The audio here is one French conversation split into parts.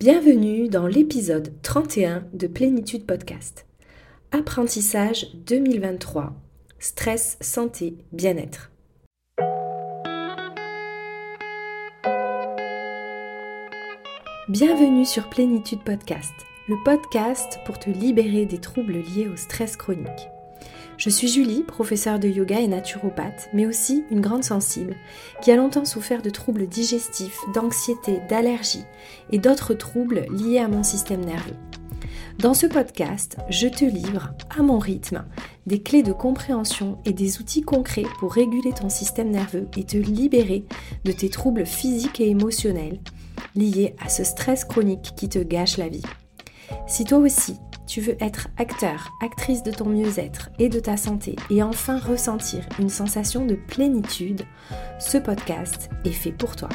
Bienvenue dans l'épisode 31 de Plénitude Podcast. Apprentissage 2023. Stress, santé, bien-être. Bienvenue sur Plénitude Podcast, le podcast pour te libérer des troubles liés au stress chronique. Je suis Julie, professeure de yoga et naturopathe, mais aussi une grande sensible, qui a longtemps souffert de troubles digestifs, d'anxiété, d'allergie et d'autres troubles liés à mon système nerveux. Dans ce podcast, je te livre, à mon rythme, des clés de compréhension et des outils concrets pour réguler ton système nerveux et te libérer de tes troubles physiques et émotionnels liés à ce stress chronique qui te gâche la vie. Si toi aussi, tu veux être acteur, actrice de ton mieux-être et de ta santé et enfin ressentir une sensation de plénitude, ce podcast est fait pour toi.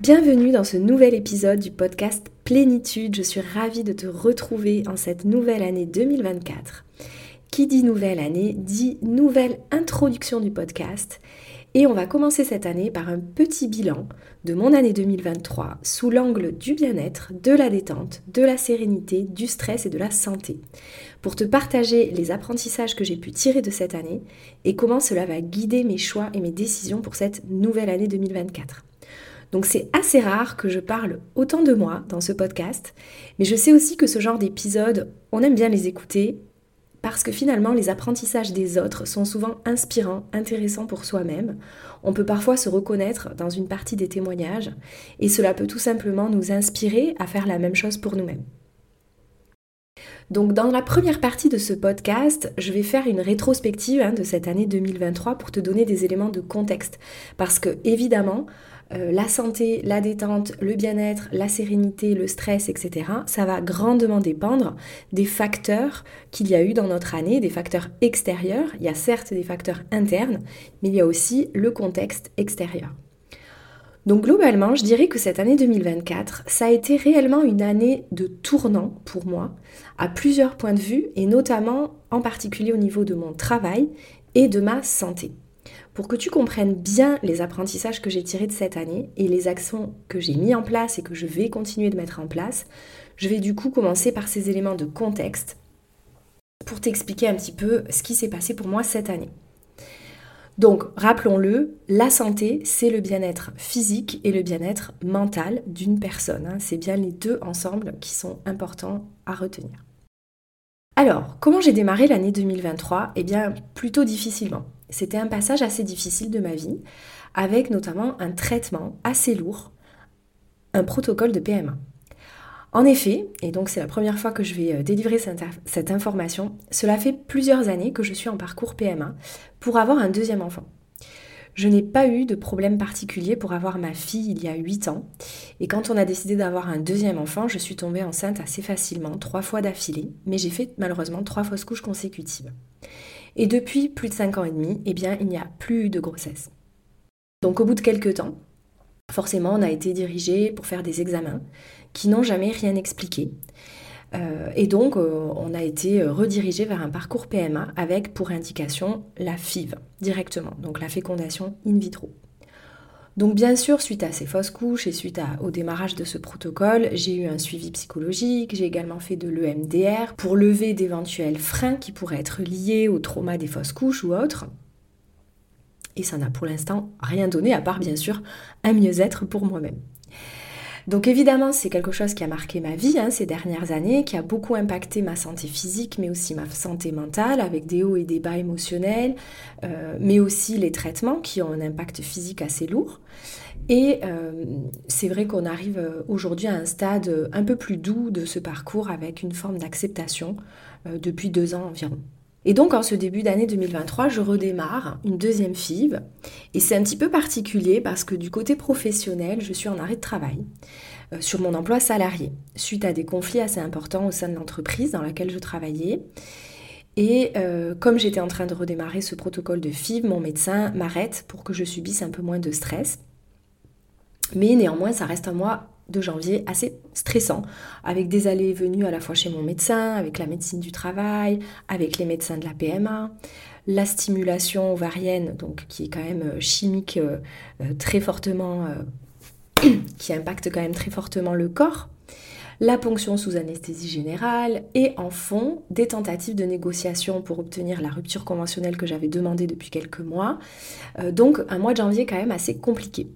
Bienvenue dans ce nouvel épisode du podcast Plénitude. Je suis ravie de te retrouver en cette nouvelle année 2024 qui dit nouvelle année dit nouvelle introduction du podcast. Et on va commencer cette année par un petit bilan de mon année 2023 sous l'angle du bien-être, de la détente, de la sérénité, du stress et de la santé. Pour te partager les apprentissages que j'ai pu tirer de cette année et comment cela va guider mes choix et mes décisions pour cette nouvelle année 2024. Donc c'est assez rare que je parle autant de moi dans ce podcast, mais je sais aussi que ce genre d'épisodes, on aime bien les écouter parce que finalement les apprentissages des autres sont souvent inspirants, intéressants pour soi-même. On peut parfois se reconnaître dans une partie des témoignages et cela peut tout simplement nous inspirer à faire la même chose pour nous-mêmes. Donc dans la première partie de ce podcast, je vais faire une rétrospective hein, de cette année 2023 pour te donner des éléments de contexte. Parce que évidemment, euh, la santé, la détente, le bien-être, la sérénité, le stress, etc., ça va grandement dépendre des facteurs qu'il y a eu dans notre année, des facteurs extérieurs. Il y a certes des facteurs internes, mais il y a aussi le contexte extérieur. Donc globalement, je dirais que cette année 2024, ça a été réellement une année de tournant pour moi, à plusieurs points de vue, et notamment en particulier au niveau de mon travail et de ma santé. Pour que tu comprennes bien les apprentissages que j'ai tirés de cette année et les actions que j'ai mis en place et que je vais continuer de mettre en place, je vais du coup commencer par ces éléments de contexte pour t'expliquer un petit peu ce qui s'est passé pour moi cette année. Donc, rappelons-le, la santé, c'est le bien-être physique et le bien-être mental d'une personne. Hein. C'est bien les deux ensemble qui sont importants à retenir. Alors, comment j'ai démarré l'année 2023 Eh bien, plutôt difficilement. C'était un passage assez difficile de ma vie, avec notamment un traitement assez lourd, un protocole de PMA. En effet, et donc c'est la première fois que je vais euh, délivrer cette, information, cela fait plusieurs années que je suis en parcours PMA pour avoir un deuxième enfant. Je n'ai pas eu de problème particulier pour avoir ma fille il y a 8 ans. Et quand on a décidé d'avoir un deuxième enfant, je suis tombée enceinte assez facilement, trois fois d'affilée, mais j'ai fait malheureusement trois fausses couches consécutives. Et depuis plus de 5 ans et demi, eh bien, il n'y a plus de grossesse. Donc au bout de quelques temps, forcément, on a été dirigé pour faire des examens qui n'ont jamais rien expliqué. Euh, et donc, euh, on a été redirigé vers un parcours PMA avec pour indication la FIV directement, donc la fécondation in vitro. Donc bien sûr, suite à ces fausses couches et suite au démarrage de ce protocole, j'ai eu un suivi psychologique, j'ai également fait de l'EMDR pour lever d'éventuels freins qui pourraient être liés au trauma des fausses couches ou autres. Et ça n'a pour l'instant rien donné, à part bien sûr un mieux-être pour moi-même. Donc évidemment, c'est quelque chose qui a marqué ma vie hein, ces dernières années, qui a beaucoup impacté ma santé physique, mais aussi ma santé mentale, avec des hauts et des bas émotionnels, euh, mais aussi les traitements qui ont un impact physique assez lourd. Et euh, c'est vrai qu'on arrive euh, aujourd'hui à un stade un peu plus doux de ce parcours avec une forme d'acceptation depuis deux ans environ. Et donc en ce début d'année 2023, je redémarre une deuxième FIV. Et c'est un petit peu particulier parce que du côté professionnel, je suis en arrêt de travail euh, sur mon emploi salarié, suite à des conflits assez importants au sein de l'entreprise dans laquelle je travaillais. Et euh, comme j'étais en train de redémarrer ce protocole de FIV, mon médecin m'arrête pour que je subisse un peu moins de stress. Mais néanmoins, ça reste un mois de janvier assez stressant, avec des allées et venues à la fois chez mon médecin, avec la médecine du travail, avec les médecins de la PMA, la stimulation ovarienne, donc qui est quand même euh, chimique euh, euh, très fortement, qui impacte quand même très fortement le corps, la ponction sous anesthésie générale et en fond des tentatives de négociation pour obtenir la rupture conventionnelle que j'avais demandée depuis quelques mois. donc un mois de janvier quand même assez compliqué.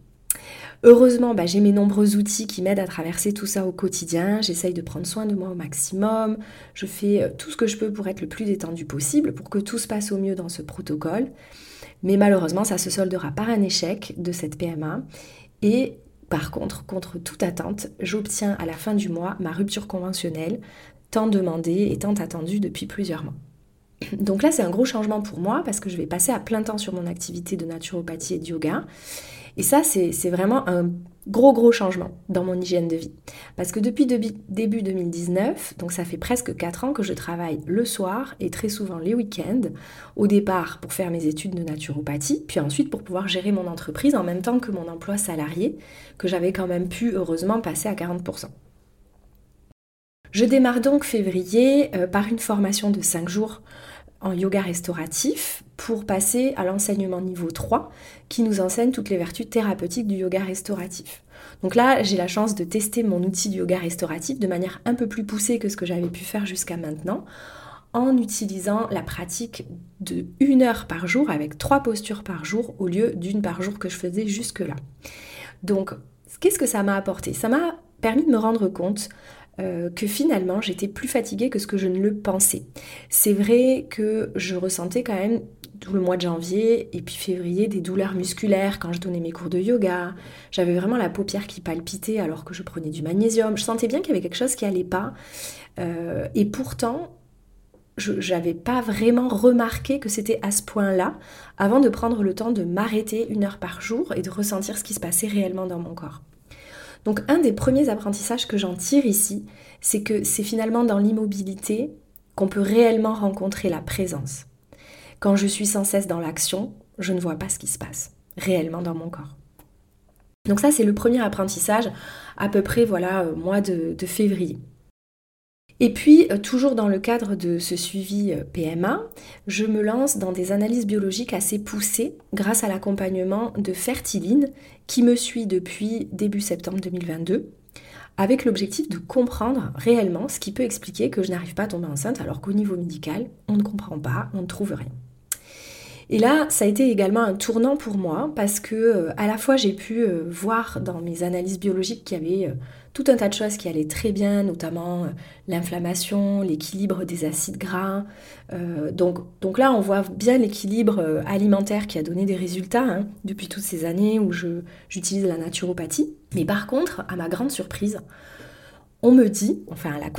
Heureusement, bah, j'ai mes nombreux outils qui m'aident à traverser tout ça au quotidien. J'essaye de prendre soin de moi au maximum. Je fais euh, tout ce que je peux pour être le plus détendu possible, pour que tout se passe au mieux dans ce protocole. Mais malheureusement, ça se soldera par un échec de cette PMA. Et par contre, contre toute attente, j'obtiens à la fin du mois ma rupture conventionnelle, tant demandée et tant attendue depuis plusieurs mois. Donc là, c'est un gros changement pour moi parce que je vais passer à plein temps sur mon activité de naturopathie et de yoga. Et ça, c'est vraiment un gros gros changement dans mon hygiène de vie. Parce que depuis début 2019, donc ça fait presque 4 ans que je travaille le soir et très souvent les week-ends, au départ pour faire mes études de naturopathie, puis ensuite pour pouvoir gérer mon entreprise en même temps que mon emploi salarié, que j'avais quand même pu heureusement passer à 40%. Je démarre donc février euh, par une formation de 5 jours en yoga restauratif pour passer à l'enseignement niveau 3 qui nous enseigne toutes les vertus thérapeutiques du yoga restauratif. Donc là, j'ai la chance de tester mon outil du yoga restauratif de manière un peu plus poussée que ce que j'avais pu faire jusqu'à maintenant en utilisant la pratique de une heure par jour avec trois postures par jour au lieu d'une par jour que je faisais jusque-là. Donc, qu'est-ce que ça m'a apporté? Ça m'a permis de me rendre compte euh, que finalement j'étais plus fatiguée que ce que je ne le pensais. C'est vrai que je ressentais quand même tout le mois de janvier et puis février des douleurs musculaires quand je donnais mes cours de yoga. J'avais vraiment la paupière qui palpitait alors que je prenais du magnésium. Je sentais bien qu'il y avait quelque chose qui allait pas. Euh, et pourtant, je n'avais pas vraiment remarqué que c'était à ce point-là avant de prendre le temps de m'arrêter une heure par jour et de ressentir ce qui se passait réellement dans mon corps. Donc un des premiers apprentissages que j'en tire ici, c'est que c'est finalement dans l'immobilité qu'on peut réellement rencontrer la présence. Quand je suis sans cesse dans l'action, je ne vois pas ce qui se passe réellement dans mon corps. Donc ça, c'est le premier apprentissage à peu près, voilà, euh, mois de, de février. Et puis, euh, toujours dans le cadre de ce suivi euh, PMA, je me lance dans des analyses biologiques assez poussées grâce à l'accompagnement de Fertiline qui me suit depuis début septembre 2022 avec l'objectif de comprendre réellement ce qui peut expliquer que je n'arrive pas à tomber enceinte alors qu'au niveau médical, on ne comprend pas, on ne trouve rien. Et là, ça a été également un tournant pour moi parce que euh, à la fois j'ai pu voir dans mes analyses biologiques qu'il y avait tout un tas de choses qui allaient très bien, notamment euh, l'inflammation, l'équilibre des acides gras. Euh, donc, là, on voit bien l'équilibre euh, alimentaire qui a donné des résultats hein, depuis toutes ces années où j'utilise la naturopathie. Mais par contre, à ma grande surprise, on me dit, enfin la,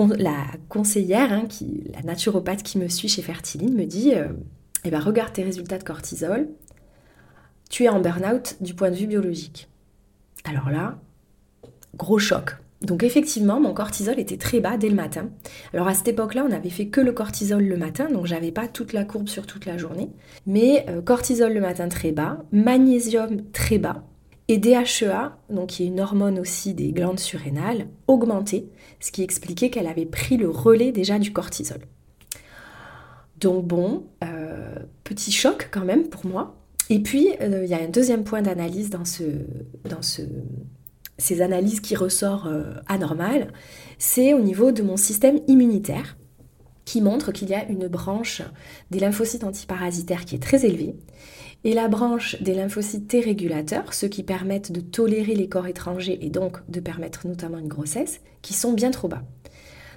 conseillère, hein, la naturopathe qui me suit chez Fertiline, me dit, eh ben, regarde tes résultats de cortisol, tu es en burn-out du point de vue biologique. Alors là, gros choc. Donc effectivement, mon cortisol était très bas dès le matin. Alors à cette époque-là, on n'avait fait que le cortisol le matin, donc j'avais pas toute la courbe sur toute la journée. Mais euh, cortisol le matin très bas, magnésium très bas, et DHEA, donc qui est une hormone aussi des glandes surrénales, augmentée, ce qui expliquait qu'elle avait pris le relais déjà du cortisol. Donc bon, euh, petit choc quand même pour moi. Et puis, euh, il y a un deuxième point d'analyse dans ce, dans ce ces analyses qui ressortent euh, anormales, c'est au niveau de mon système immunitaire qui montre qu'il y a une branche des lymphocytes antiparasitaires qui est très élevée et la branche des lymphocytes T régulateurs, ceux qui permettent de tolérer les corps étrangers et donc de permettre notamment une grossesse, qui sont bien trop bas.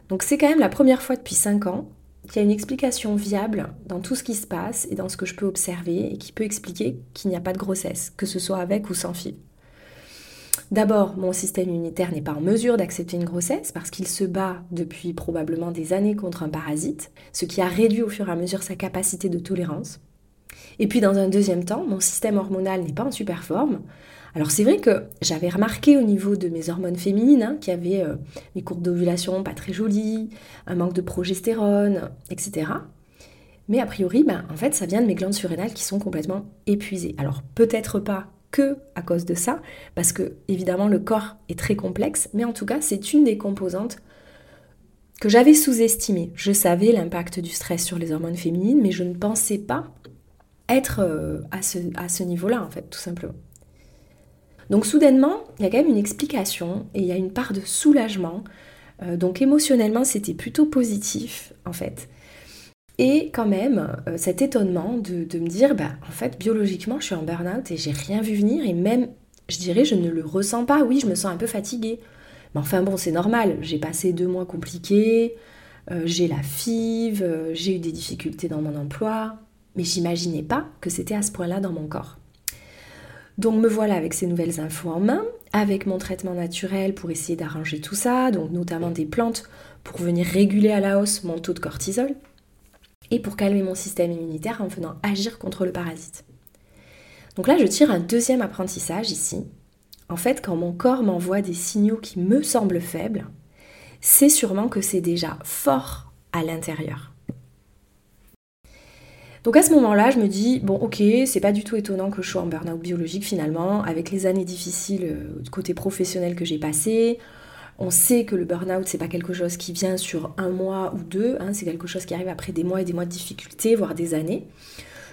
Donc c'est quand même la première fois depuis 5 ans qu'il y a une explication viable dans tout ce qui se passe et dans ce que je peux observer et qui peut expliquer qu'il n'y a pas de grossesse, que ce soit avec ou sans fil. D'abord, mon système immunitaire n'est pas en mesure d'accepter une grossesse parce qu'il se bat depuis probablement des années contre un parasite, ce qui a réduit au fur et à mesure sa capacité de tolérance. Et puis dans un deuxième temps, mon système hormonal n'est pas en super forme. Alors c'est vrai que j'avais remarqué au niveau de mes hormones féminines hein, qu'il y avait euh, mes courbes d'ovulation pas très jolies, un manque de progestérone, etc. Mais a priori, ben, en fait, ça vient de mes glandes surrénales qui sont complètement épuisées. Alors peut-être pas à cause de ça, parce que évidemment le corps est très complexe, mais en tout cas c'est une des composantes que j'avais sous-estimée. Je savais l'impact du stress sur les hormones féminines, mais je ne pensais pas être euh, à ce, à ce niveau-là, en fait, tout simplement. Donc soudainement, il y a quand même une explication et il y a une part de soulagement. Euh, donc émotionnellement, c'était plutôt positif, en fait. Et quand même, euh, cet étonnement de, me dire, bah, en fait, biologiquement, je suis en burn-out et j'ai rien vu venir, et même, je dirais, je ne le ressens pas. Oui, je me sens un peu fatiguée. Mais enfin bon, c'est normal, j'ai passé deux mois compliqués, euh, j'ai la FIV, euh, j'ai eu des difficultés dans mon emploi, mais j'imaginais pas que c'était à ce point-là dans mon corps. Donc me voilà avec ces nouvelles infos en main, avec mon traitement naturel pour essayer d'arranger tout ça, donc notamment des plantes pour venir réguler à la hausse mon taux de cortisol et pour calmer mon système immunitaire en venant agir contre le parasite. Donc là, je tire un deuxième apprentissage ici. En fait, quand mon corps m'envoie des signaux qui me semblent faibles, c'est sûrement que c'est déjà fort à l'intérieur. Donc à ce moment-là, je me dis, bon ok, c'est pas du tout étonnant que je sois en burn-out biologique finalement, avec les années difficiles euh, côté professionnel que j'ai passé, on sait que le burn-out, c'est pas quelque chose qui vient sur un mois ou deux, hein, c'est quelque chose qui arrive après des mois et des mois de difficultés, voire des années.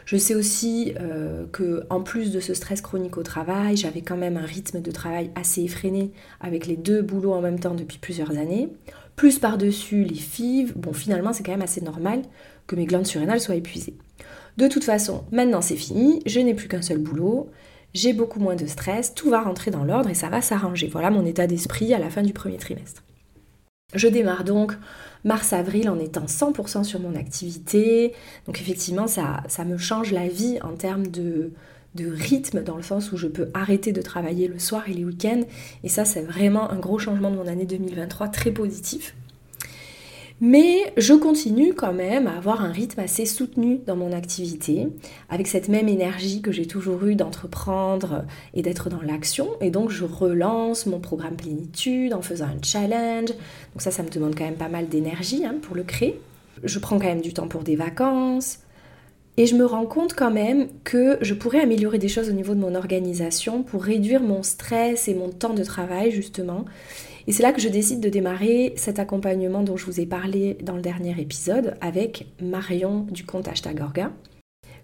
Je sais aussi euh, que en plus de ce stress chronique au travail, j'avais quand même un rythme de travail assez effréné avec les deux boulots en même temps depuis plusieurs années. Plus par-dessus les fives, bon finalement c'est quand même assez normal que mes glandes surrénales soient épuisées. De toute façon, maintenant c'est fini, je n'ai plus qu'un seul boulot, j'ai beaucoup moins de stress, tout va rentrer dans l'ordre et ça va s'arranger. Voilà mon état d'esprit à la fin du premier trimestre. Je démarre donc mars-avril en étant 100% sur mon activité. Donc effectivement, ça, me change la vie en termes de rythme, dans le sens où je peux arrêter de travailler le soir et les week-ends. Et ça, c'est vraiment un gros changement de mon année 2023, très positif. Mais je continue quand même à avoir un rythme assez soutenu dans mon activité, avec cette même énergie que j'ai toujours eue d'entreprendre et d'être dans l'action. Et donc je relance mon programme Plénitude en faisant un challenge. Donc ça, ça me demande quand même pas mal d'énergie hein, pour le créer. Je prends quand même du temps pour des vacances. Et je me rends compte quand même que je pourrais améliorer des choses au niveau de mon organisation pour réduire mon stress et mon temps de travail justement et c'est là que je décide de démarrer cet accompagnement dont je vous ai parlé dans le dernier épisode avec Marion du compte Hashtag Orga,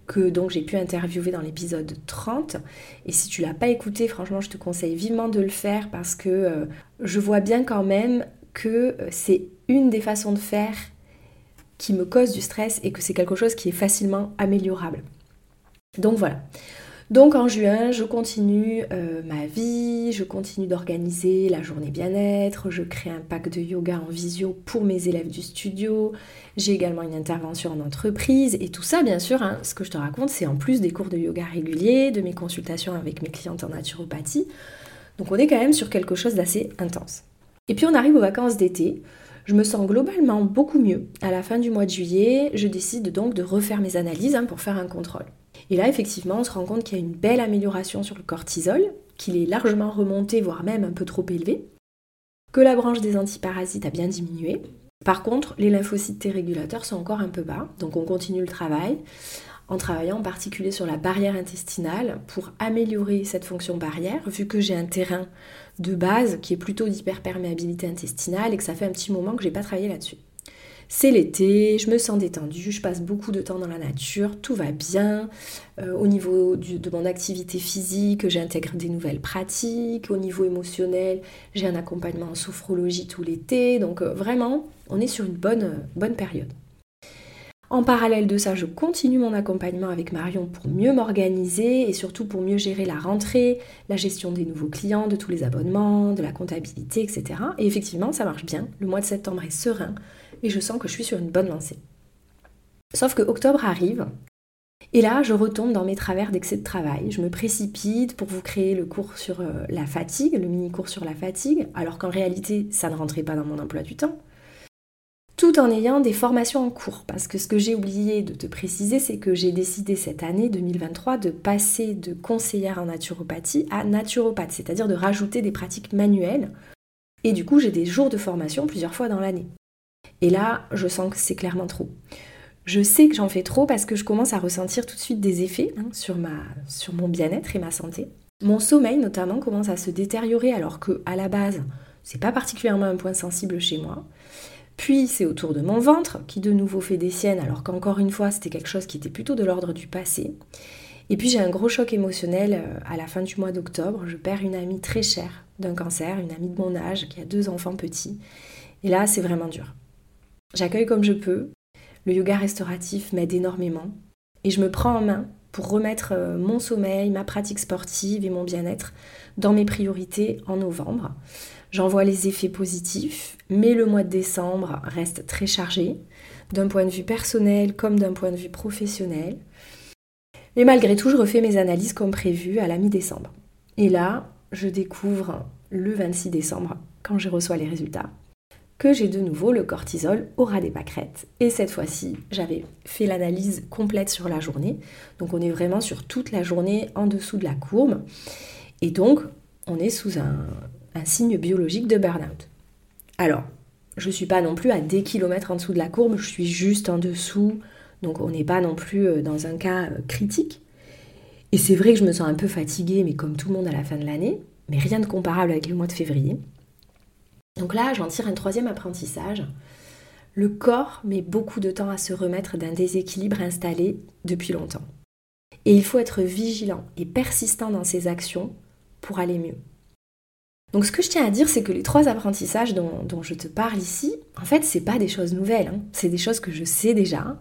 que donc j'ai pu interviewer dans l'épisode 30. Et si tu l'as pas écouté, franchement, je te conseille vivement de le faire parce que euh, je vois bien quand même que euh, c'est une des façons de faire qui me cause du stress et que c'est quelque chose qui est facilement améliorable. Donc voilà. Donc en juin, je continue euh, ma vie, je continue d'organiser la journée bien-être, je crée un pack de yoga en visio pour mes élèves du studio, j'ai également une intervention en entreprise et tout ça bien sûr, hein, ce que je te raconte, c'est en plus des cours de yoga réguliers, de mes consultations avec mes clientes en naturopathie. Donc on est quand même sur quelque chose d'assez intense. Et puis on arrive aux vacances d'été. Je me sens globalement beaucoup mieux. À la fin du mois de juillet, je décide donc de refaire mes analyses hein, pour faire un contrôle. Et là, effectivement, on se rend compte qu'il y a une belle amélioration sur le cortisol, qu'il est largement remonté, voire même un peu trop élevé, que la branche des antiparasites a bien diminué. Par contre, les lymphocytes T régulateurs sont encore un peu bas, donc on continue le travail en travaillant en particulier sur la barrière intestinale pour améliorer cette fonction barrière, vu que j'ai un terrain de base qui est plutôt d'hyperperméabilité intestinale et que ça fait un petit moment que j'ai pas travaillé là-dessus. C'est l'été, je me sens détendue, je passe beaucoup de temps dans la nature, tout va bien. Euh, au niveau de mon activité physique, j'intègre des nouvelles pratiques. Au niveau émotionnel, j'ai un accompagnement en sophrologie tout l'été. Donc euh, vraiment, on est sur une bonne, bonne période. En parallèle de ça, je continue mon accompagnement avec Marion pour mieux m'organiser et surtout pour mieux gérer la rentrée, la gestion des nouveaux clients, de tous les abonnements, de la comptabilité, etc. Et effectivement, ça marche bien. Le mois de septembre est serein et je sens que je suis sur une bonne lancée. Sauf que octobre arrive, et là je retombe dans mes travers d'excès de travail. Je me précipite pour vous créer le cours sur euh, la fatigue, le mini-cours sur la fatigue, alors qu'en réalité ça ne rentrait pas dans mon emploi du temps. Tout en ayant des formations en cours, parce que ce que j'ai oublié de te préciser, c'est que j'ai décidé cette année 2023 de passer de conseillère en naturopathie à naturopathe, c'est-à-dire de rajouter des pratiques manuelles. Et du coup, j'ai des jours de formation plusieurs fois dans l'année. Et là, je sens que c'est clairement trop. Je sais que j'en fais trop parce que je commence à ressentir tout de suite des effets hein, sur, sur mon bien-être et ma santé. Mon sommeil notamment commence à se détériorer alors que à la base, c'est pas particulièrement un point sensible chez moi. Puis c'est autour de mon ventre qui de nouveau fait des siennes alors qu'encore une fois c'était quelque chose qui était plutôt de l'ordre du passé. Et puis j'ai un gros choc émotionnel euh, à la fin du mois d'octobre. Je perds une amie très chère d'un cancer, une amie de mon âge qui a deux enfants petits. Et là c'est vraiment dur. J'accueille comme je peux. Le yoga restauratif m'aide énormément. Et je me prends en main pour remettre euh, mon sommeil, ma pratique sportive et mon bien-être dans mes priorités en novembre. J'en vois les effets positifs, mais le mois de décembre reste très chargé, d'un point de vue personnel comme d'un point de vue professionnel. Et malgré tout, je refais mes analyses comme prévu à la mi-décembre. Et là, je découvre le 26 décembre, quand je reçois les résultats, que j'ai de nouveau le cortisol au ras des pâquerettes. Et cette fois-ci, j'avais fait l'analyse complète sur la journée. Donc on est vraiment sur toute la journée en dessous de la courbe. Et donc, on est sous un, signe biologique de burn-out. Alors, je ne suis pas non plus à des kilomètres en dessous de la courbe, je suis juste en dessous, donc on n'est pas non plus euh, dans un cas euh, critique. Et c'est vrai que je me sens un peu fatiguée, mais comme tout le monde à la fin de l'année, mais rien de comparable avec le mois de février. Donc là, j'en tire un troisième apprentissage. Le corps met beaucoup de temps à se remettre d'un déséquilibre installé depuis longtemps. Et il faut être vigilant et persistant dans ses actions pour aller mieux. Donc ce que je tiens à dire, c'est que les trois apprentissages dont, je te parle ici, en fait, c'est pas des choses nouvelles, hein. c'est des choses que je sais déjà,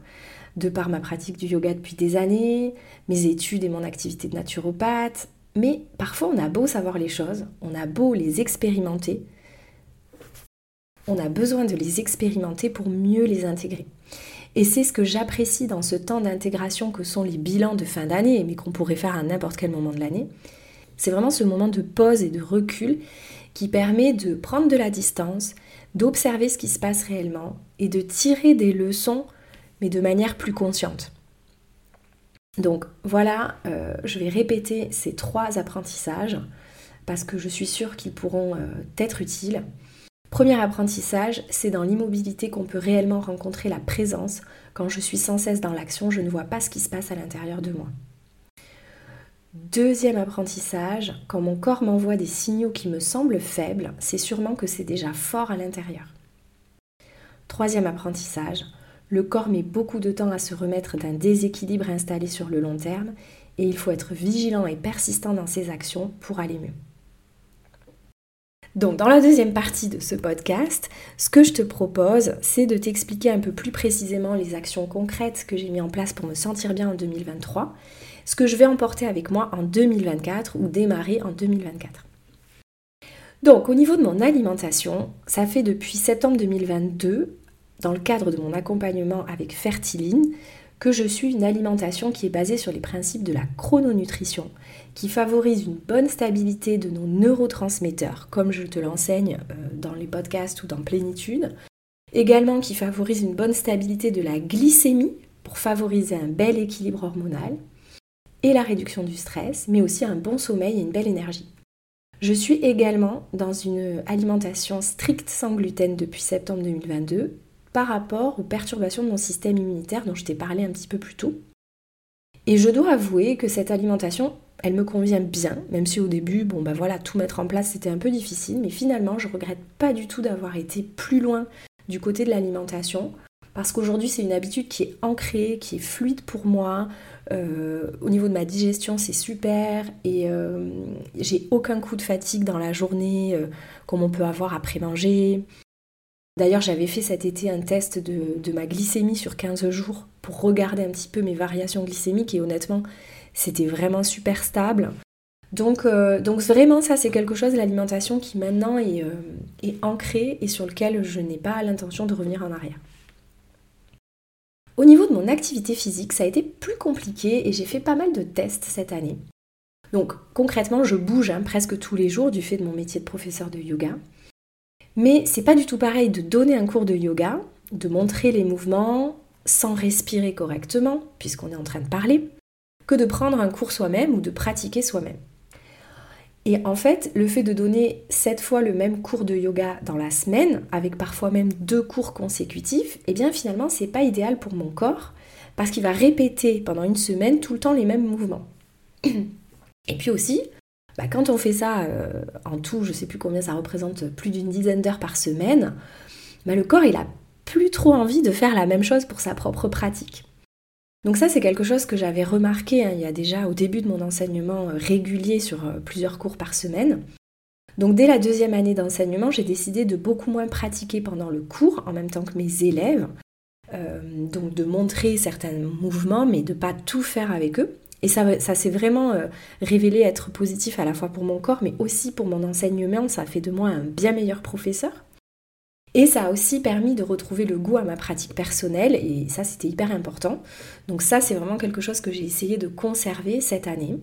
de par ma pratique du yoga depuis des années, mes études et mon activité de naturopathe. Mais parfois, on a beau savoir les choses, on a beau les expérimenter, on a besoin de les expérimenter pour mieux les intégrer. Et c'est ce que j'apprécie dans ce temps d'intégration que sont les bilans de fin d'année, mais qu'on pourrait faire à n'importe quel moment de l'année. C'est vraiment ce moment de pause et de recul qui permet de prendre de la distance, d'observer ce qui se passe réellement et de tirer des leçons, mais de manière plus consciente. Donc voilà, euh, je vais répéter ces trois apprentissages parce que je suis sûre qu'ils pourront euh, être utiles. Premier apprentissage, c'est dans l'immobilité qu'on peut réellement rencontrer la présence. Quand je suis sans cesse dans l'action, je ne vois pas ce qui se passe à l'intérieur de moi. Deuxième apprentissage, quand mon corps m'envoie des signaux qui me semblent faibles, c'est sûrement que c'est déjà fort à l'intérieur. Troisième apprentissage, le corps met beaucoup de temps à se remettre d'un déséquilibre installé sur le long terme et il faut être vigilant et persistant dans ses actions pour aller mieux. Donc dans la deuxième partie de ce podcast, ce que je te propose, c'est de t'expliquer un peu plus précisément les actions concrètes que j'ai mis en place pour me sentir bien en 2023, ce que je vais emporter avec moi en 2024 ou démarrer en 2024. Donc au niveau de mon alimentation, ça fait depuis septembre 2022 dans le cadre de mon accompagnement avec Fertiline, que je suis une alimentation qui est basée sur les principes de la chrononutrition, qui favorise une bonne stabilité de nos neurotransmetteurs, comme je te l'enseigne euh, dans les podcasts ou dans Plénitude. Également qui favorise une bonne stabilité de la glycémie pour favoriser un bel équilibre hormonal et la réduction du stress, mais aussi un bon sommeil et une belle énergie. Je suis également dans une alimentation stricte sans gluten depuis septembre 2022 par rapport aux perturbations de mon système immunitaire dont je t'ai parlé un petit peu plus tôt. Et je dois avouer que cette alimentation, elle me convient bien, même si au début, bon bah voilà, tout mettre en place c'était un peu difficile, mais finalement je regrette pas du tout d'avoir été plus loin du côté de l'alimentation, parce qu'aujourd'hui c'est une habitude qui est ancrée, qui est fluide pour moi. Euh, au niveau de ma digestion, c'est super et euh, j'ai aucun coup de fatigue dans la journée euh, comme on peut avoir après manger. D'ailleurs, j'avais fait cet été un test de, ma glycémie sur 15 jours pour regarder un petit peu mes variations glycémiques et honnêtement, c'était vraiment super stable. Donc, donc vraiment, ça c'est quelque chose, l'alimentation qui maintenant est ancrée et sur lequel je n'ai pas l'intention de revenir en arrière. Au niveau de mon activité physique, ça a été plus compliqué et j'ai fait pas mal de tests cette année. Donc concrètement, je bouge hein, presque tous les jours du fait de mon métier de professeur de yoga. Mais c'est pas du tout pareil de donner un cours de yoga, de montrer les mouvements sans respirer correctement, puisqu'on est en train de parler, que de prendre un cours soi-même ou de pratiquer soi-même. Et en fait, le fait de donner sept fois le même cours de yoga dans la semaine, avec parfois même deux cours consécutifs, eh bien finalement, c'est pas idéal pour mon corps, parce qu'il va répéter pendant une semaine tout le temps les mêmes mouvements. Et puis aussi, bah, quand on fait ça euh, en tout, je sais plus combien ça représente, plus d'une dizaine d'heures par semaine, bah, le corps il a plus trop envie de faire la même chose pour sa propre pratique. Donc ça c'est quelque chose que j'avais remarqué hein, il y a déjà au début de mon enseignement euh, régulier sur euh, plusieurs cours par semaine. Donc dès la deuxième année d'enseignement, j'ai décidé de beaucoup moins pratiquer pendant le cours en même temps que mes élèves. donc de montrer certains mouvements mais de pas tout faire avec eux. Et ça, ça s'est vraiment euh, révélé être positif à la fois pour mon corps, mais aussi pour mon enseignement. Ça a fait de moi un bien meilleur professeur. Et ça a aussi permis de retrouver le goût à ma pratique personnelle, et ça c'était hyper important. Donc ça c'est vraiment quelque chose que j'ai essayé de conserver cette année.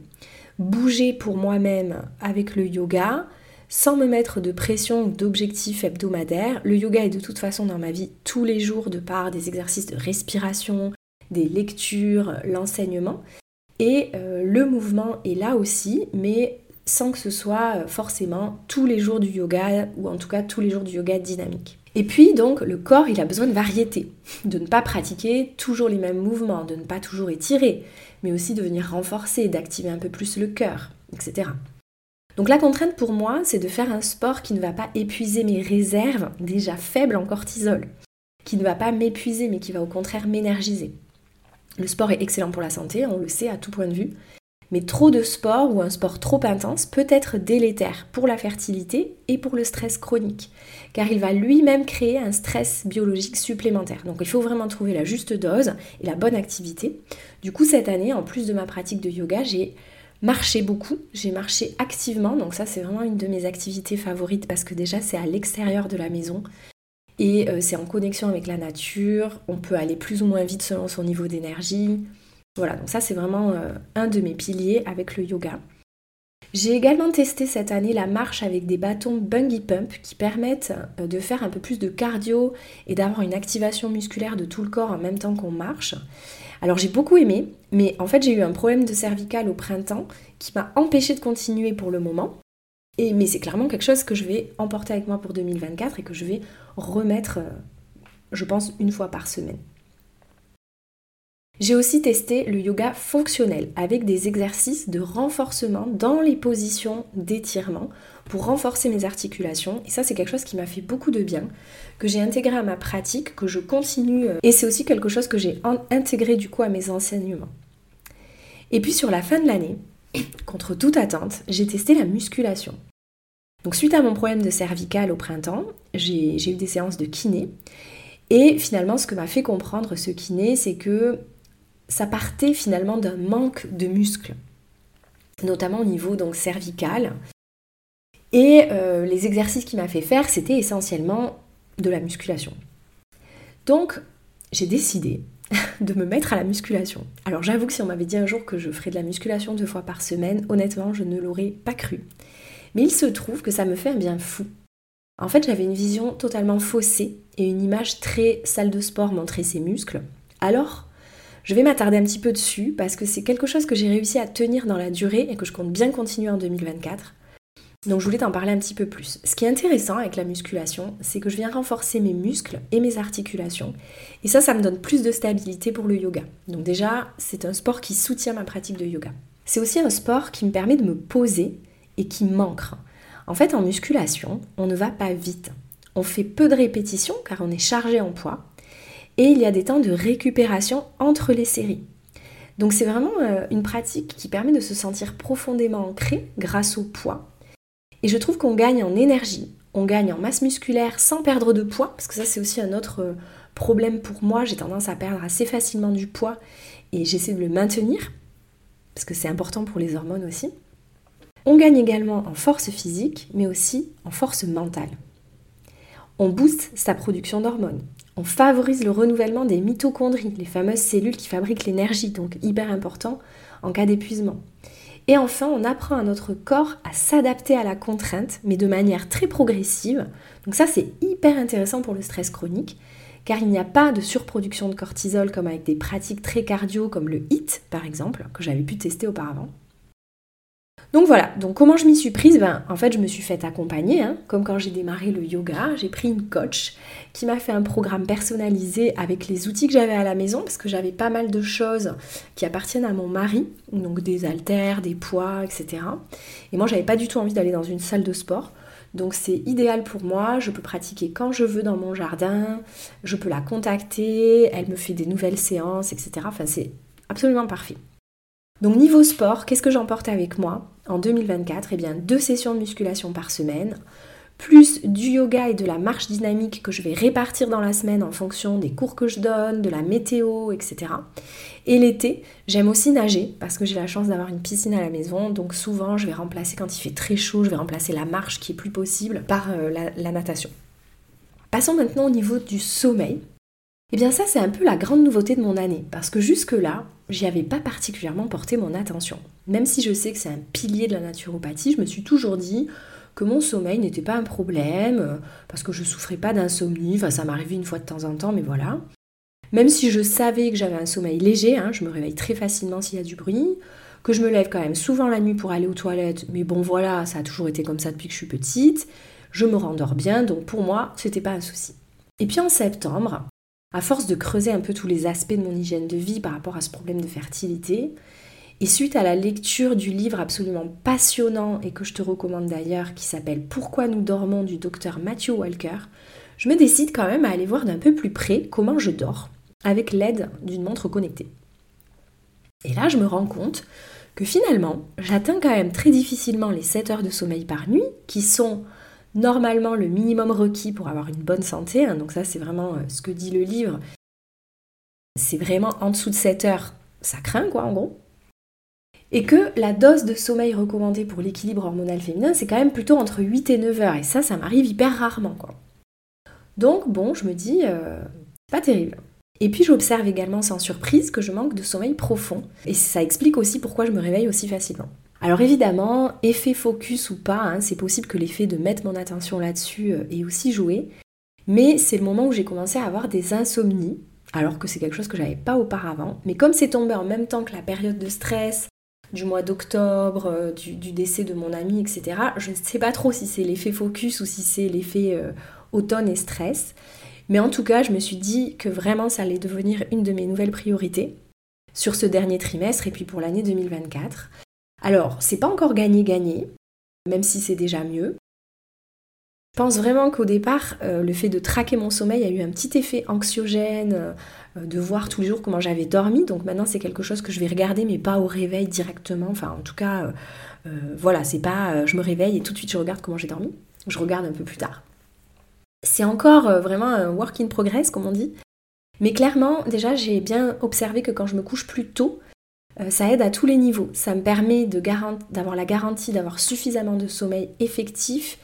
Bouger pour moi-même avec le yoga, sans me mettre de pression ou d'objectifs hebdomadaires. Le yoga est de toute façon dans ma vie tous les jours de par des exercices de respiration, des lectures, l'enseignement. Et euh, le mouvement est là aussi, mais sans que ce soit euh, forcément tous les jours du yoga, ou en tout cas tous les jours du yoga dynamique. Et puis donc le corps, il a besoin de variété, de ne pas pratiquer toujours les mêmes mouvements, de ne pas toujours étirer, mais aussi de venir renforcer, d'activer un peu plus le cœur, etc. Donc la contrainte pour moi, c'est de faire un sport qui ne va pas épuiser mes réserves déjà faibles en cortisol, qui ne va pas m'épuiser, mais qui va au contraire m'énergiser. Le sport est excellent pour la santé, on le sait à tout point de vue, mais trop de sport ou un sport trop intense peut être délétère pour la fertilité et pour le stress chronique, car il va lui-même créer un stress biologique supplémentaire. Donc il faut vraiment trouver la juste dose et la bonne activité. Du coup, cette année, en plus de ma pratique de yoga, j'ai marché beaucoup, j'ai marché activement, donc ça c'est vraiment une de mes activités favorites parce que déjà c'est à l'extérieur de la maison, et euh, c'est en connexion avec la nature, on peut aller plus ou moins vite selon son niveau d'énergie. Voilà, donc ça c'est vraiment euh, un de mes piliers avec le yoga. J'ai également testé cette année la marche avec des bâtons bungee pump qui permettent euh, de faire un peu plus de cardio et d'avoir une activation musculaire de tout le corps en même temps qu'on marche. Alors j'ai beaucoup aimé, mais en fait j'ai eu un problème de cervical au printemps qui m'a empêché de continuer pour le moment mais c'est clairement quelque chose que je vais emporter avec moi pour 2024 et que je vais remettre, euh, je pense, une fois par semaine. J'ai aussi testé le yoga fonctionnel avec des exercices de renforcement dans les positions d'étirement pour renforcer mes articulations. Et ça, c'est quelque chose qui m'a fait beaucoup de bien, que j'ai intégré à ma pratique, que je continue. Euh, et c'est aussi quelque chose que j'ai intégré du coup à mes enseignements. Et puis sur la fin de l'année, contre toute attente, j'ai testé la musculation. Donc suite à mon problème de cervical au printemps, j'ai eu des séances de kiné. Et finalement, ce que m'a fait comprendre ce kiné, c'est que ça partait finalement d'un manque de muscles, notamment au niveau donc cervical. Et euh, les exercices qu'il m'a fait faire, c'était essentiellement de la musculation. Donc, j'ai décidé de me mettre à la musculation. Alors j'avoue que si on m'avait dit un jour que je ferais de la musculation deux fois par semaine, honnêtement, je ne l'aurais pas cru. Mais il se trouve que ça me fait un bien fou. En fait, j'avais une vision totalement faussée et une image très salle de sport montrer ses muscles. Alors, je vais m'attarder un petit peu dessus parce que c'est quelque chose que j'ai réussi à tenir dans la durée et que je compte bien continuer en 2024. Donc je voulais t'en parler un petit peu plus. Ce qui est intéressant avec la musculation, c'est que je viens renforcer mes muscles et mes articulations. Et ça, ça me donne plus de stabilité pour le yoga. Donc déjà, c'est un sport qui soutient ma pratique de yoga. C'est aussi un sport qui me permet de me poser et qui m'ancre. En fait, en musculation, on ne va pas vite. On fait peu de répétitions car on est chargé en poids. Et il y a des temps de récupération entre les séries. Donc c'est vraiment euh, une pratique qui permet de se sentir profondément ancré grâce au poids et je trouve qu'on gagne en énergie, on gagne en masse musculaire sans perdre de poids, parce que ça c'est aussi un autre euh, problème pour moi, j'ai tendance à perdre assez facilement du poids et j'essaie de le maintenir, parce que c'est important pour les hormones aussi. On gagne également en force physique, mais aussi en force mentale. On booste sa production d'hormones. On favorise le renouvellement des mitochondries, les fameuses cellules qui fabriquent l'énergie, donc hyper important en cas d'épuisement. Et enfin, on apprend à notre corps à s'adapter à la contrainte, mais de manière très progressive. Donc ça, c'est hyper intéressant pour le stress chronique, car il n'y a pas de surproduction de cortisol comme avec des pratiques très cardio, comme le HIT par exemple, que j'avais pu tester auparavant. Donc voilà, donc comment je m'y suis prise? Ben, En fait, je me suis fait accompagner, hein. comme quand j'ai démarré le yoga, j'ai pris une coach qui m'a fait un programme personnalisé avec les outils que j'avais à la maison, parce que j'avais pas mal de choses qui appartiennent à mon mari, donc des haltères, des poids, etc. Et moi, j'avais pas du tout envie d'aller dans une salle de sport. Donc c'est idéal pour moi, je peux pratiquer quand je veux dans mon jardin, je peux la contacter, elle me fait des nouvelles séances, etc. Enfin c'est absolument parfait. Donc niveau sport, qu'est-ce que j'emporte avec moi en 2024 Eh bien deux sessions de musculation par semaine, plus du yoga et de la marche dynamique que je vais répartir dans la semaine en fonction des cours que je donne, de la météo, etc. Et l'été, j'aime aussi nager parce que j'ai la chance d'avoir une piscine à la maison, donc souvent je vais remplacer quand il fait très chaud, je vais remplacer la marche qui est plus possible par euh, la, la natation. Passons maintenant au niveau du sommeil. Eh bien ça c'est un peu la grande nouveauté de mon année, parce que jusque-là, j'y avais pas particulièrement porté mon attention. Même si je sais que c'est un pilier de la naturopathie, je me suis toujours dit que mon sommeil n'était pas un problème, euh, parce que je souffrais pas d'insomnie, enfin ça m'arrivait une fois de temps en temps, mais voilà. Même si je savais que j'avais un sommeil léger, hein, je me réveille très facilement s'il y a du bruit, que je me lève quand même souvent la nuit pour aller aux toilettes, mais bon voilà, ça a toujours été comme ça depuis que je suis petite, je me rendors bien, donc pour moi, c'était pas un souci. Et puis en septembre, à force de creuser un peu tous les aspects de mon hygiène de vie par rapport à ce problème de fertilité, et suite à la lecture du livre absolument passionnant et que je te recommande d'ailleurs qui s'appelle Pourquoi nous dormons? du docteur Matthew Walker, je me décide quand même à aller voir d'un peu plus près comment je dors avec l'aide d'une montre connectée. Et là, je me rends compte que finalement, j'atteins quand même très difficilement les 7 heures de sommeil par nuit, qui sont normalement le minimum requis pour avoir une bonne santé. Hein. donc ça, c'est vraiment euh, ce que dit le livre. C'est vraiment en dessous de 7 heures, ça craint quoi en gros. Et que la dose de sommeil recommandée pour l'équilibre hormonal féminin, c'est quand même plutôt entre 8 et 9 heures. Et ça, ça m'arrive hyper rarement quoi. Donc bon, je me dis, euh, pas terrible. Et puis j'observe également sans surprise que je manque de sommeil profond. Et ça explique aussi pourquoi je me réveille aussi facilement. Alors évidemment, effet focus ou pas, hein, c'est possible que l'effet de mettre mon attention là-dessus euh, ait aussi joué. Mais c'est le moment où j'ai commencé à avoir des insomnies, alors que c'est quelque chose que j'avais pas auparavant. Mais comme c'est tombé en même temps que la période de stress, du mois d'octobre, euh, du, décès de mon ami, etc., je ne sais pas trop si c'est l'effet focus ou si c'est l'effet euh, automne et stress. Mais en tout cas, je me suis dit que vraiment ça allait devenir une de mes nouvelles priorités sur ce dernier trimestre et puis pour l'année 2024. Alors, c'est pas encore gagné-gagné, même si c'est déjà mieux. Je pense vraiment qu'au départ, euh, le fait de traquer mon sommeil a eu un petit effet anxiogène, euh, de voir tous les jours comment j'avais dormi. Donc maintenant, c'est quelque chose que je vais regarder, mais pas au réveil directement. Enfin, en tout cas, euh, voilà, c'est pas je me réveille et tout de suite je regarde comment j'ai dormi. Je regarde un peu plus tard. C'est encore vraiment un work in progress, comme on dit. Mais clairement, déjà, j'ai bien observé que quand je me couche plus tôt, ça aide à tous les niveaux. Ça me permet d'avoir la garantie d'avoir suffisamment de sommeil effectif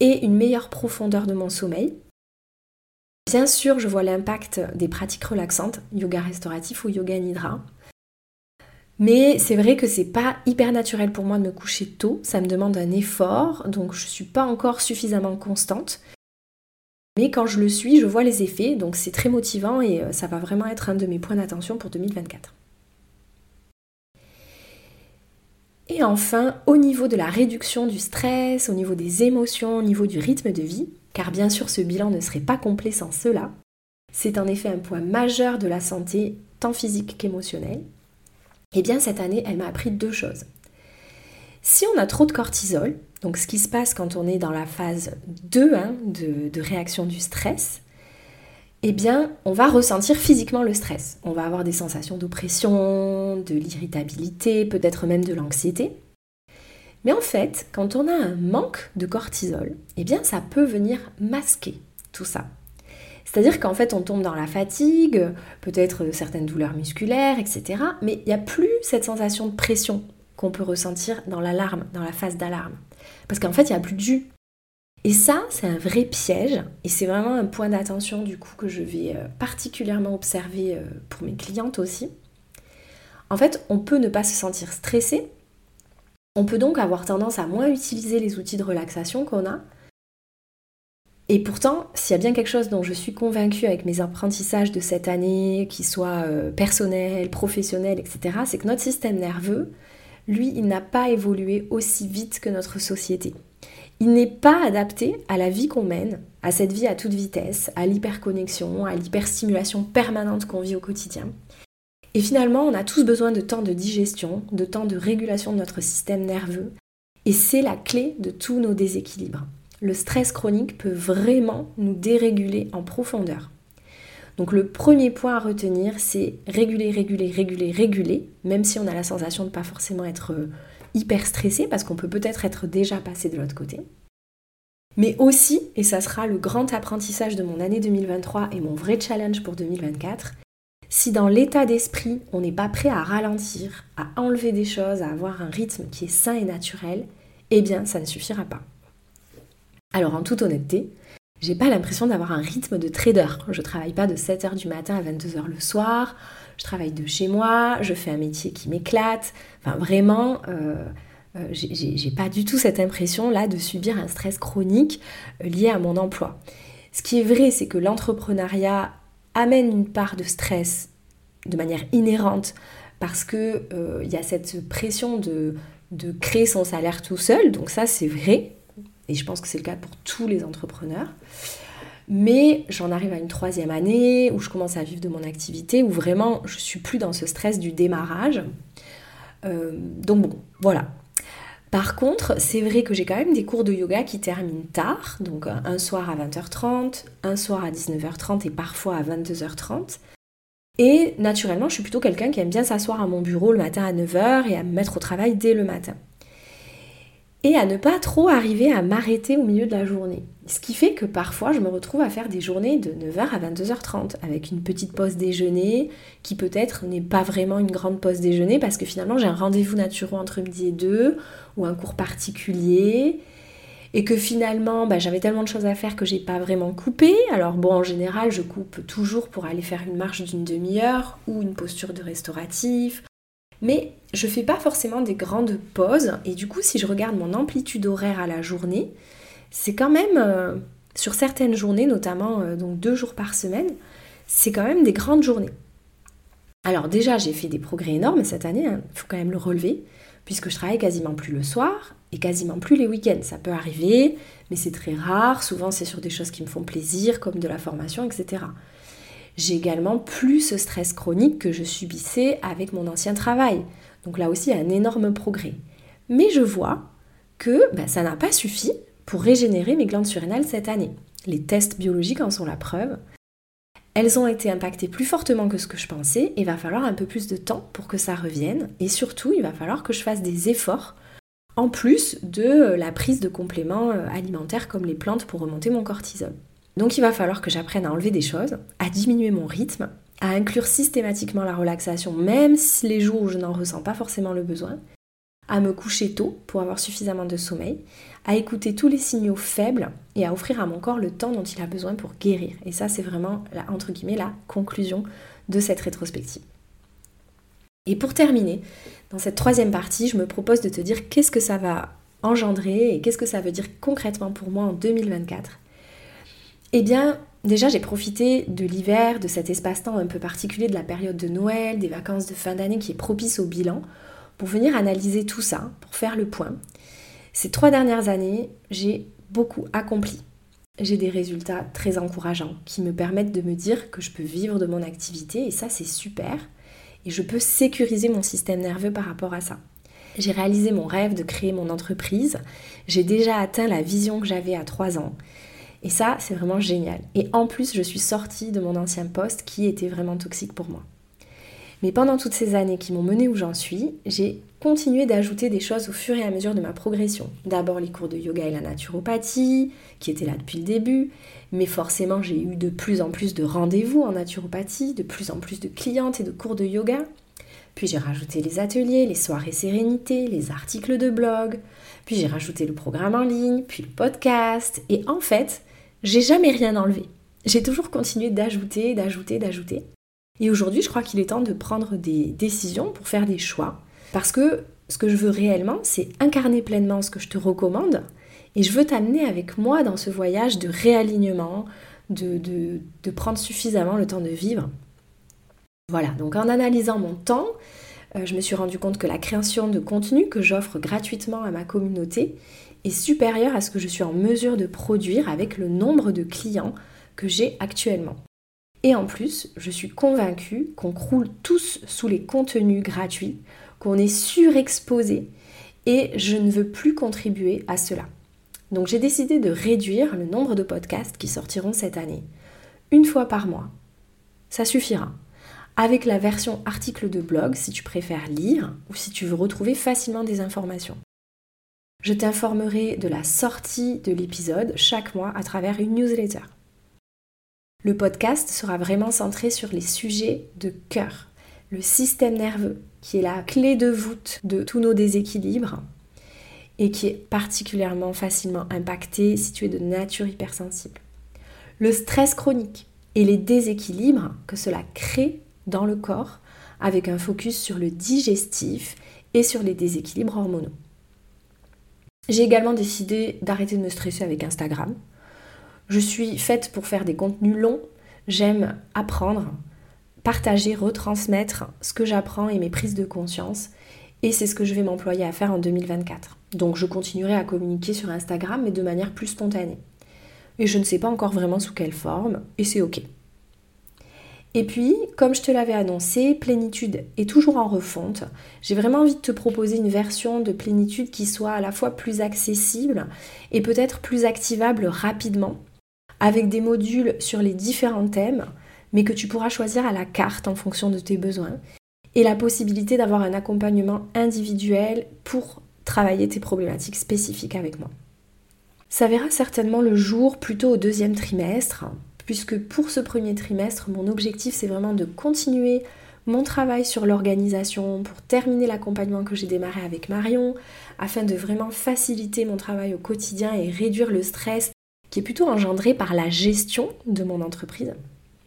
et une meilleure profondeur de mon sommeil. Bien sûr, je vois l'impact des pratiques relaxantes, yoga restauratif ou yoga nidra. Mais c'est vrai que c'est pas hyper naturel pour moi de me coucher tôt, ça me demande un effort, donc je suis pas encore suffisamment constante. Mais quand je le suis, je vois les effets, donc c'est très motivant et euh, ça va vraiment être un de mes points d'attention pour 2024. Et enfin, au niveau de la réduction du stress, au niveau des émotions, au niveau du rythme de vie, car bien sûr ce bilan ne serait pas complet sans cela, c'est en effet un point majeur de la santé, tant physique qu'émotionnelle. Et eh bien cette année, elle m'a appris deux choses. Si on a trop de cortisol, donc ce qui se passe quand on est dans la phase 2 hein, de, réaction du stress, eh bien, on va ressentir physiquement le stress. On va avoir des sensations d'oppression, de l'irritabilité, peut-être même de l'anxiété. Mais en fait, quand on a un manque de cortisol, eh bien, ça peut venir masquer tout ça. C'est-à-dire qu'en fait, on tombe dans la fatigue, peut-être certaines douleurs musculaires, etc. Mais il n'y a plus cette sensation de pression qu'on peut ressentir dans l'alarme, dans la phase d'alarme. Parce qu'en fait, il n'y a plus de jus. Et ça, c'est un vrai piège. Et c'est vraiment un point d'attention du coup que je vais euh, particulièrement observer euh, pour mes clientes aussi. En fait, on peut ne pas se sentir stressé. On peut donc avoir tendance à moins utiliser les outils de relaxation qu'on a. Et pourtant, s'il y a bien quelque chose dont je suis convaincue avec mes apprentissages de cette année, qu'ils soient euh, personnels, professionnels, etc., c'est que notre système nerveux lui, il n'a pas évolué aussi vite que notre société. Il n'est pas adapté à la vie qu'on mène, à cette vie à toute vitesse, à l'hyperconnexion, à l'hyperstimulation permanente qu'on vit au quotidien. Et finalement, on a tous besoin de temps de digestion, de temps de régulation de notre système nerveux. Et c'est la clé de tous nos déséquilibres. Le stress chronique peut vraiment nous déréguler en profondeur. Donc le premier point à retenir, c'est réguler, réguler, réguler, réguler, même si on a la sensation de ne pas forcément être euh, hyper stressé, parce qu'on peut peut-être être déjà passé de l'autre côté. Mais aussi, et ça sera le grand apprentissage de mon année 2023 et mon vrai challenge pour 2024, si dans l'état d'esprit, on n'est pas prêt à ralentir, à enlever des choses, à avoir un rythme qui est sain et naturel, eh bien, ça ne suffira pas. Alors, en toute honnêteté, j'ai pas l'impression d'avoir un rythme de trader. Je travaille pas de 7h du matin à 22h le soir, je travaille de chez moi, je fais un métier qui m'éclate. Enfin, vraiment, euh, euh, j'ai pas du tout cette impression là de subir un stress chronique euh, lié à mon emploi. Ce qui est vrai, c'est que l'entrepreneuriat amène une part de stress de manière inhérente parce que il y a cette pression de, de créer son salaire tout seul, donc ça c'est vrai, et je pense que c'est le cas pour tous les entrepreneurs. Mais j'en arrive à une troisième année où je commence à vivre de mon activité, où vraiment je suis plus dans ce stress du démarrage. Euh, donc bon, voilà. Par contre, c'est vrai que j'ai quand même des cours de yoga qui terminent tard, donc un soir à 20h30, un soir à 19h30 et parfois à 22h30. Et naturellement, je suis plutôt quelqu'un qui aime bien s'asseoir à mon bureau le matin à 9h et à me mettre au travail dès le matin et à ne pas trop arriver à m'arrêter au milieu de la journée. Ce qui fait que parfois je me retrouve à faire des journées de 9h à 22h30 avec une petite pause déjeuner qui peut-être n'est pas vraiment une grande pause déjeuner parce que finalement j'ai un rendez-vous naturel entre midi et 2 ou un cours particulier et que finalement bah, j'avais tellement de choses à faire que j'ai pas vraiment coupé. Alors bon en général je coupe toujours pour aller faire une marche d'une demi-heure ou une posture de restauratif mais je fais pas forcément des grandes pauses et du coup si je regarde mon amplitude horaire à la journée, c'est quand même euh, sur certaines journées, notamment euh, donc deux jours par semaine, c'est quand même des grandes journées. Alors déjà j'ai fait des progrès énormes cette année, il hein, faut quand même le relever, puisque je travaille quasiment plus le soir et quasiment plus les week-ends. Ça peut arriver, mais c'est très rare, souvent c'est sur des choses qui me font plaisir, comme de la formation, etc j'ai également plus ce stress chronique que je subissais avec mon ancien travail. Donc là aussi, un énorme progrès. Mais je vois que ben, ça n'a pas suffi pour régénérer mes glandes surrénales cette année. Les tests biologiques en sont la preuve. Elles ont été impactées plus fortement que ce que je pensais et il va falloir un peu plus de temps pour que ça revienne. Et surtout, il va falloir que je fasse des efforts en plus de la prise de compléments euh, alimentaires comme les plantes pour remonter mon cortisol. Donc il va falloir que j'apprenne à enlever des choses, à diminuer mon rythme, à inclure systématiquement la relaxation, même les jours où je n'en ressens pas forcément le besoin, à me coucher tôt pour avoir suffisamment de sommeil, à écouter tous les signaux faibles et à offrir à mon corps le temps dont il a besoin pour guérir. Et ça, c'est vraiment, la, entre guillemets, la conclusion de cette rétrospective. Et pour terminer, dans cette troisième partie, je me propose de te dire qu'est-ce que ça va engendrer et qu'est-ce que ça veut dire concrètement pour moi en 2024 eh bien, déjà, j'ai profité de l'hiver, de cet espace-temps un peu particulier de la période de Noël, des vacances de fin d'année qui est propice au bilan, pour venir analyser tout ça, pour faire le point. Ces trois dernières années, j'ai beaucoup accompli. J'ai des résultats très encourageants qui me permettent de me dire que je peux vivre de mon activité et ça c'est super. Et je peux sécuriser mon système nerveux par rapport à ça. J'ai réalisé mon rêve de créer mon entreprise. J'ai déjà atteint la vision que j'avais à trois ans. Et ça, c'est vraiment génial. Et en plus, je suis sortie de mon ancien poste qui était vraiment toxique pour moi. Mais pendant toutes ces années qui m'ont menée où j'en suis, j'ai continué d'ajouter des choses au fur et à mesure de ma progression. D'abord les cours de yoga et la naturopathie, qui étaient là depuis le début, mais forcément j'ai eu de plus en plus de rendez-vous en naturopathie, de plus en plus de clientes et de cours de yoga. Puis j'ai rajouté les ateliers, les soirées sérénité, les articles de blog, puis j'ai rajouté le programme en ligne, puis le podcast, et en fait, j'ai jamais rien enlevé. J'ai toujours continué d'ajouter, d'ajouter, d'ajouter. Et aujourd'hui, je crois qu'il est temps de prendre des décisions pour faire des choix. Parce que ce que je veux réellement, c'est incarner pleinement ce que je te recommande. Et je veux t'amener avec moi dans ce voyage de réalignement, de, de, prendre suffisamment le temps de vivre. Voilà, donc en analysant mon temps, euh, je me suis rendu compte que la création de contenu que j'offre gratuitement à ma communauté est supérieure à ce que je suis en mesure de produire avec le nombre de clients que j'ai actuellement. Et en plus, je suis convaincue qu'on croule tous sous les contenus gratuits, qu'on est surexposé et je ne veux plus contribuer à cela. Donc j'ai décidé de réduire le nombre de podcasts qui sortiront cette année. Une fois par mois. Ça suffira. Avec la version article de blog si tu préfères lire ou si tu veux retrouver facilement des informations. Je t'informerai de la sortie de l'épisode chaque mois à travers une newsletter. Le podcast sera vraiment centré sur les sujets de cœur, le système nerveux, qui est la clé de voûte de tous nos déséquilibres et qui est particulièrement facilement impacté si tu es de nature hypersensible. Le stress chronique et les déséquilibres que cela crée dans le corps avec un focus sur le digestif et sur les déséquilibres hormonaux. J'ai également décidé d'arrêter de me stresser avec Instagram je suis faite pour faire des contenus longs. J'aime apprendre, partager, retransmettre ce que j'apprends et mes prises de conscience. Et c'est ce que je vais m'employer à faire en 2024. Donc je continuerai à communiquer sur Instagram, mais de manière plus spontanée. Et je ne sais pas encore vraiment sous quelle forme, et c'est ok. Et puis, comme je te l'avais annoncé, Plénitude est toujours en refonte. J'ai vraiment envie de te proposer une version de Plénitude qui soit à la fois plus accessible et peut-être plus activable rapidement avec des modules sur les différents thèmes, mais que tu pourras choisir à la carte en fonction de tes besoins, et la possibilité d'avoir un accompagnement individuel pour travailler tes problématiques spécifiques avec moi. Ça verra certainement le jour plutôt au deuxième trimestre, puisque pour ce premier trimestre, mon objectif c'est vraiment de continuer mon travail sur l'organisation pour terminer l'accompagnement que j'ai démarré avec Marion, afin de vraiment faciliter mon travail au quotidien et réduire le stress qui est plutôt engendré par la gestion de mon entreprise.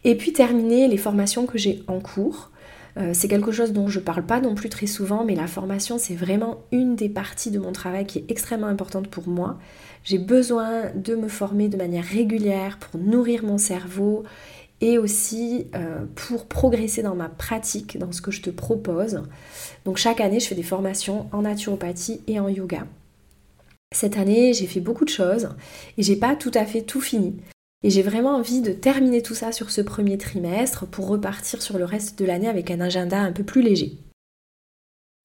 Et puis terminer les formations que j'ai en cours. Euh, c'est quelque chose dont je ne parle pas non plus très souvent, mais la formation, c'est vraiment une des parties de mon travail qui est extrêmement importante pour moi. J'ai besoin de me former de manière régulière pour nourrir mon cerveau et aussi euh, pour progresser dans ma pratique, dans ce que je te propose. Donc chaque année, je fais des formations en naturopathie et en yoga. Cette année, j'ai fait beaucoup de choses et j'ai pas tout à fait tout fini. Et j'ai vraiment envie de terminer tout ça sur ce premier trimestre pour repartir sur le reste de l'année avec un agenda un peu plus léger.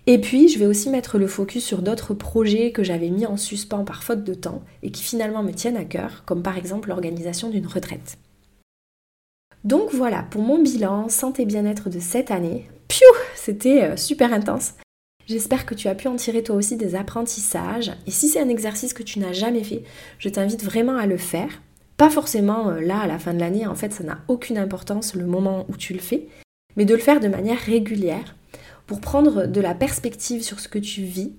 Et puis, je vais aussi mettre le focus sur d'autres projets que j'avais mis en suspens par faute de temps et qui finalement me tiennent à cœur, comme par exemple l'organisation d'une retraite. Donc voilà pour mon bilan santé bien-être de cette année. Piou C'était euh, super intense. J'espère que tu as pu en tirer toi aussi des apprentissages. Et si c'est un exercice que tu n'as jamais fait, je t'invite vraiment à le faire. Pas forcément euh, là à la fin de l'année, en fait ça n'a aucune importance le moment où tu le fais, mais de le faire de manière régulière pour prendre de la perspective sur ce que tu vis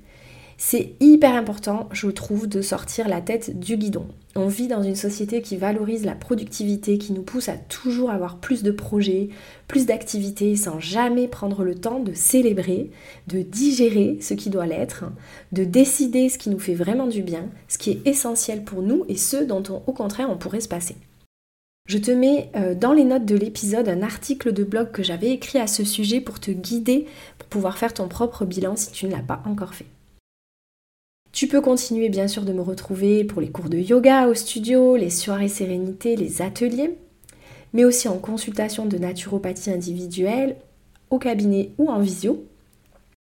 c'est hyper important, je trouve, de sortir la tête du guidon. On vit dans une société qui valorise la productivité, qui nous pousse à toujours avoir plus de projets, plus d'activités, sans jamais prendre le temps de célébrer, de digérer ce qui doit l'être, de décider ce qui nous fait vraiment du bien, ce qui est essentiel pour nous et ce dont au contraire on pourrait se passer. Je te mets euh, dans les notes de l'épisode un article de blog que j'avais écrit à ce sujet pour te guider pour pouvoir faire ton propre bilan si tu ne l'as pas encore fait. Tu peux continuer bien sûr de me retrouver pour les cours de yoga au studio, les soirées sérénité, les ateliers, mais aussi en consultation de naturopathie individuelle, au cabinet ou en visio,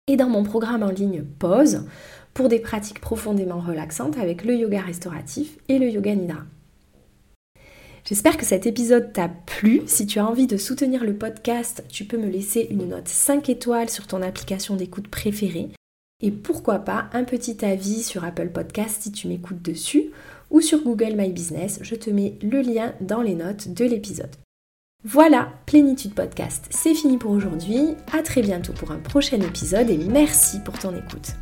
et dans mon programme en ligne Pause pour des pratiques profondément relaxantes avec le yoga restauratif et le yoga nidra. J'espère que cet épisode t'a plu. Si tu as envie de soutenir le podcast, tu peux me laisser une note 5 étoiles sur ton application d'écoute préférée et pourquoi pas un petit avis sur Apple Podcast si tu m'écoutes dessus ou sur Google My Business. Je te mets le lien dans les notes de l'épisode. Voilà, Plénitude Podcast, c'est fini pour aujourd'hui. À très bientôt pour un prochain épisode et merci pour ton écoute.